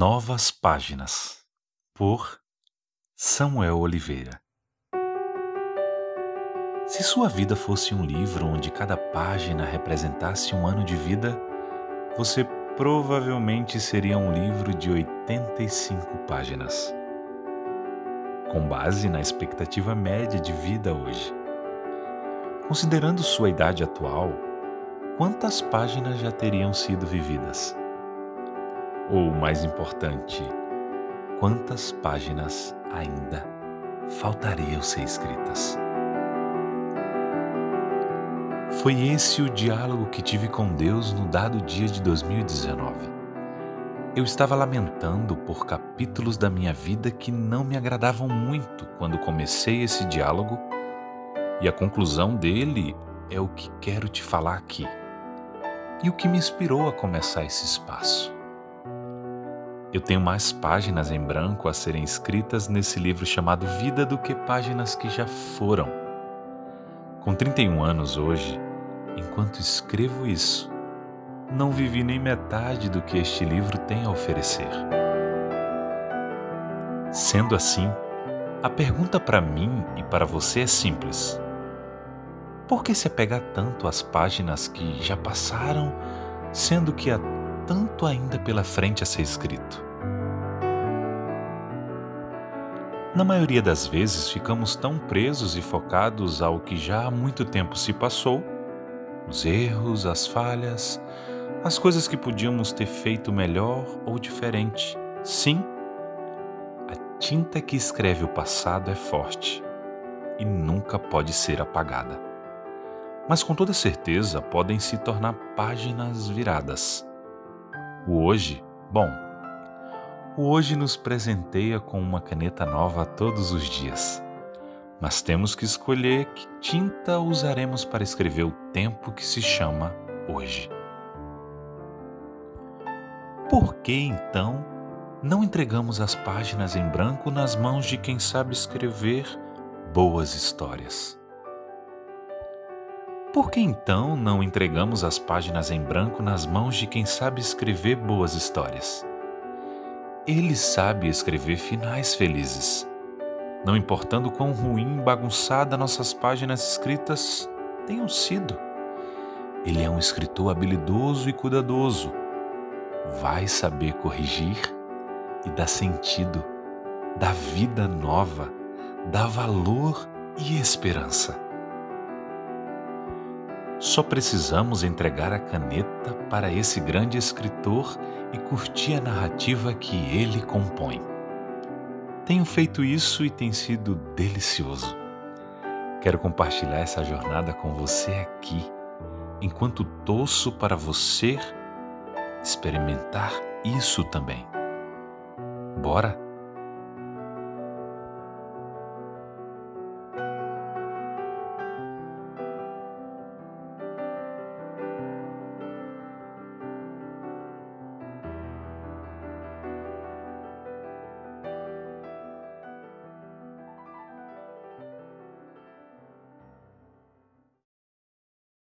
Novas Páginas, por Samuel Oliveira. Se sua vida fosse um livro onde cada página representasse um ano de vida, você provavelmente seria um livro de 85 páginas. Com base na expectativa média de vida hoje. Considerando sua idade atual, quantas páginas já teriam sido vividas? Ou, mais importante, quantas páginas ainda faltariam ser escritas? Foi esse o diálogo que tive com Deus no dado dia de 2019. Eu estava lamentando por capítulos da minha vida que não me agradavam muito quando comecei esse diálogo, e a conclusão dele é o que quero te falar aqui, e o que me inspirou a começar esse espaço. Eu tenho mais páginas em branco a serem escritas nesse livro chamado Vida do que páginas que já foram. Com 31 anos hoje, enquanto escrevo isso, não vivi nem metade do que este livro tem a oferecer. Sendo assim, a pergunta para mim e para você é simples: por que se apegar tanto às páginas que já passaram, sendo que há tanto ainda pela frente a ser escrito. Na maioria das vezes, ficamos tão presos e focados ao que já há muito tempo se passou, os erros, as falhas, as coisas que podíamos ter feito melhor ou diferente. Sim, a tinta que escreve o passado é forte e nunca pode ser apagada. Mas com toda certeza podem se tornar páginas viradas o hoje, bom, o hoje nos presenteia com uma caneta nova todos os dias. Mas temos que escolher que tinta usaremos para escrever o tempo que se chama hoje. Por que então não entregamos as páginas em branco nas mãos de quem sabe escrever boas histórias? Por que então não entregamos as páginas em branco nas mãos de quem sabe escrever boas histórias? Ele sabe escrever finais felizes. Não importando quão ruim e bagunçada nossas páginas escritas tenham sido. Ele é um escritor habilidoso e cuidadoso. Vai saber corrigir e dar sentido, dar vida nova, dar valor e esperança. Só precisamos entregar a caneta para esse grande escritor e curtir a narrativa que ele compõe. Tenho feito isso e tem sido delicioso. Quero compartilhar essa jornada com você aqui, enquanto torço para você experimentar isso também. Bora?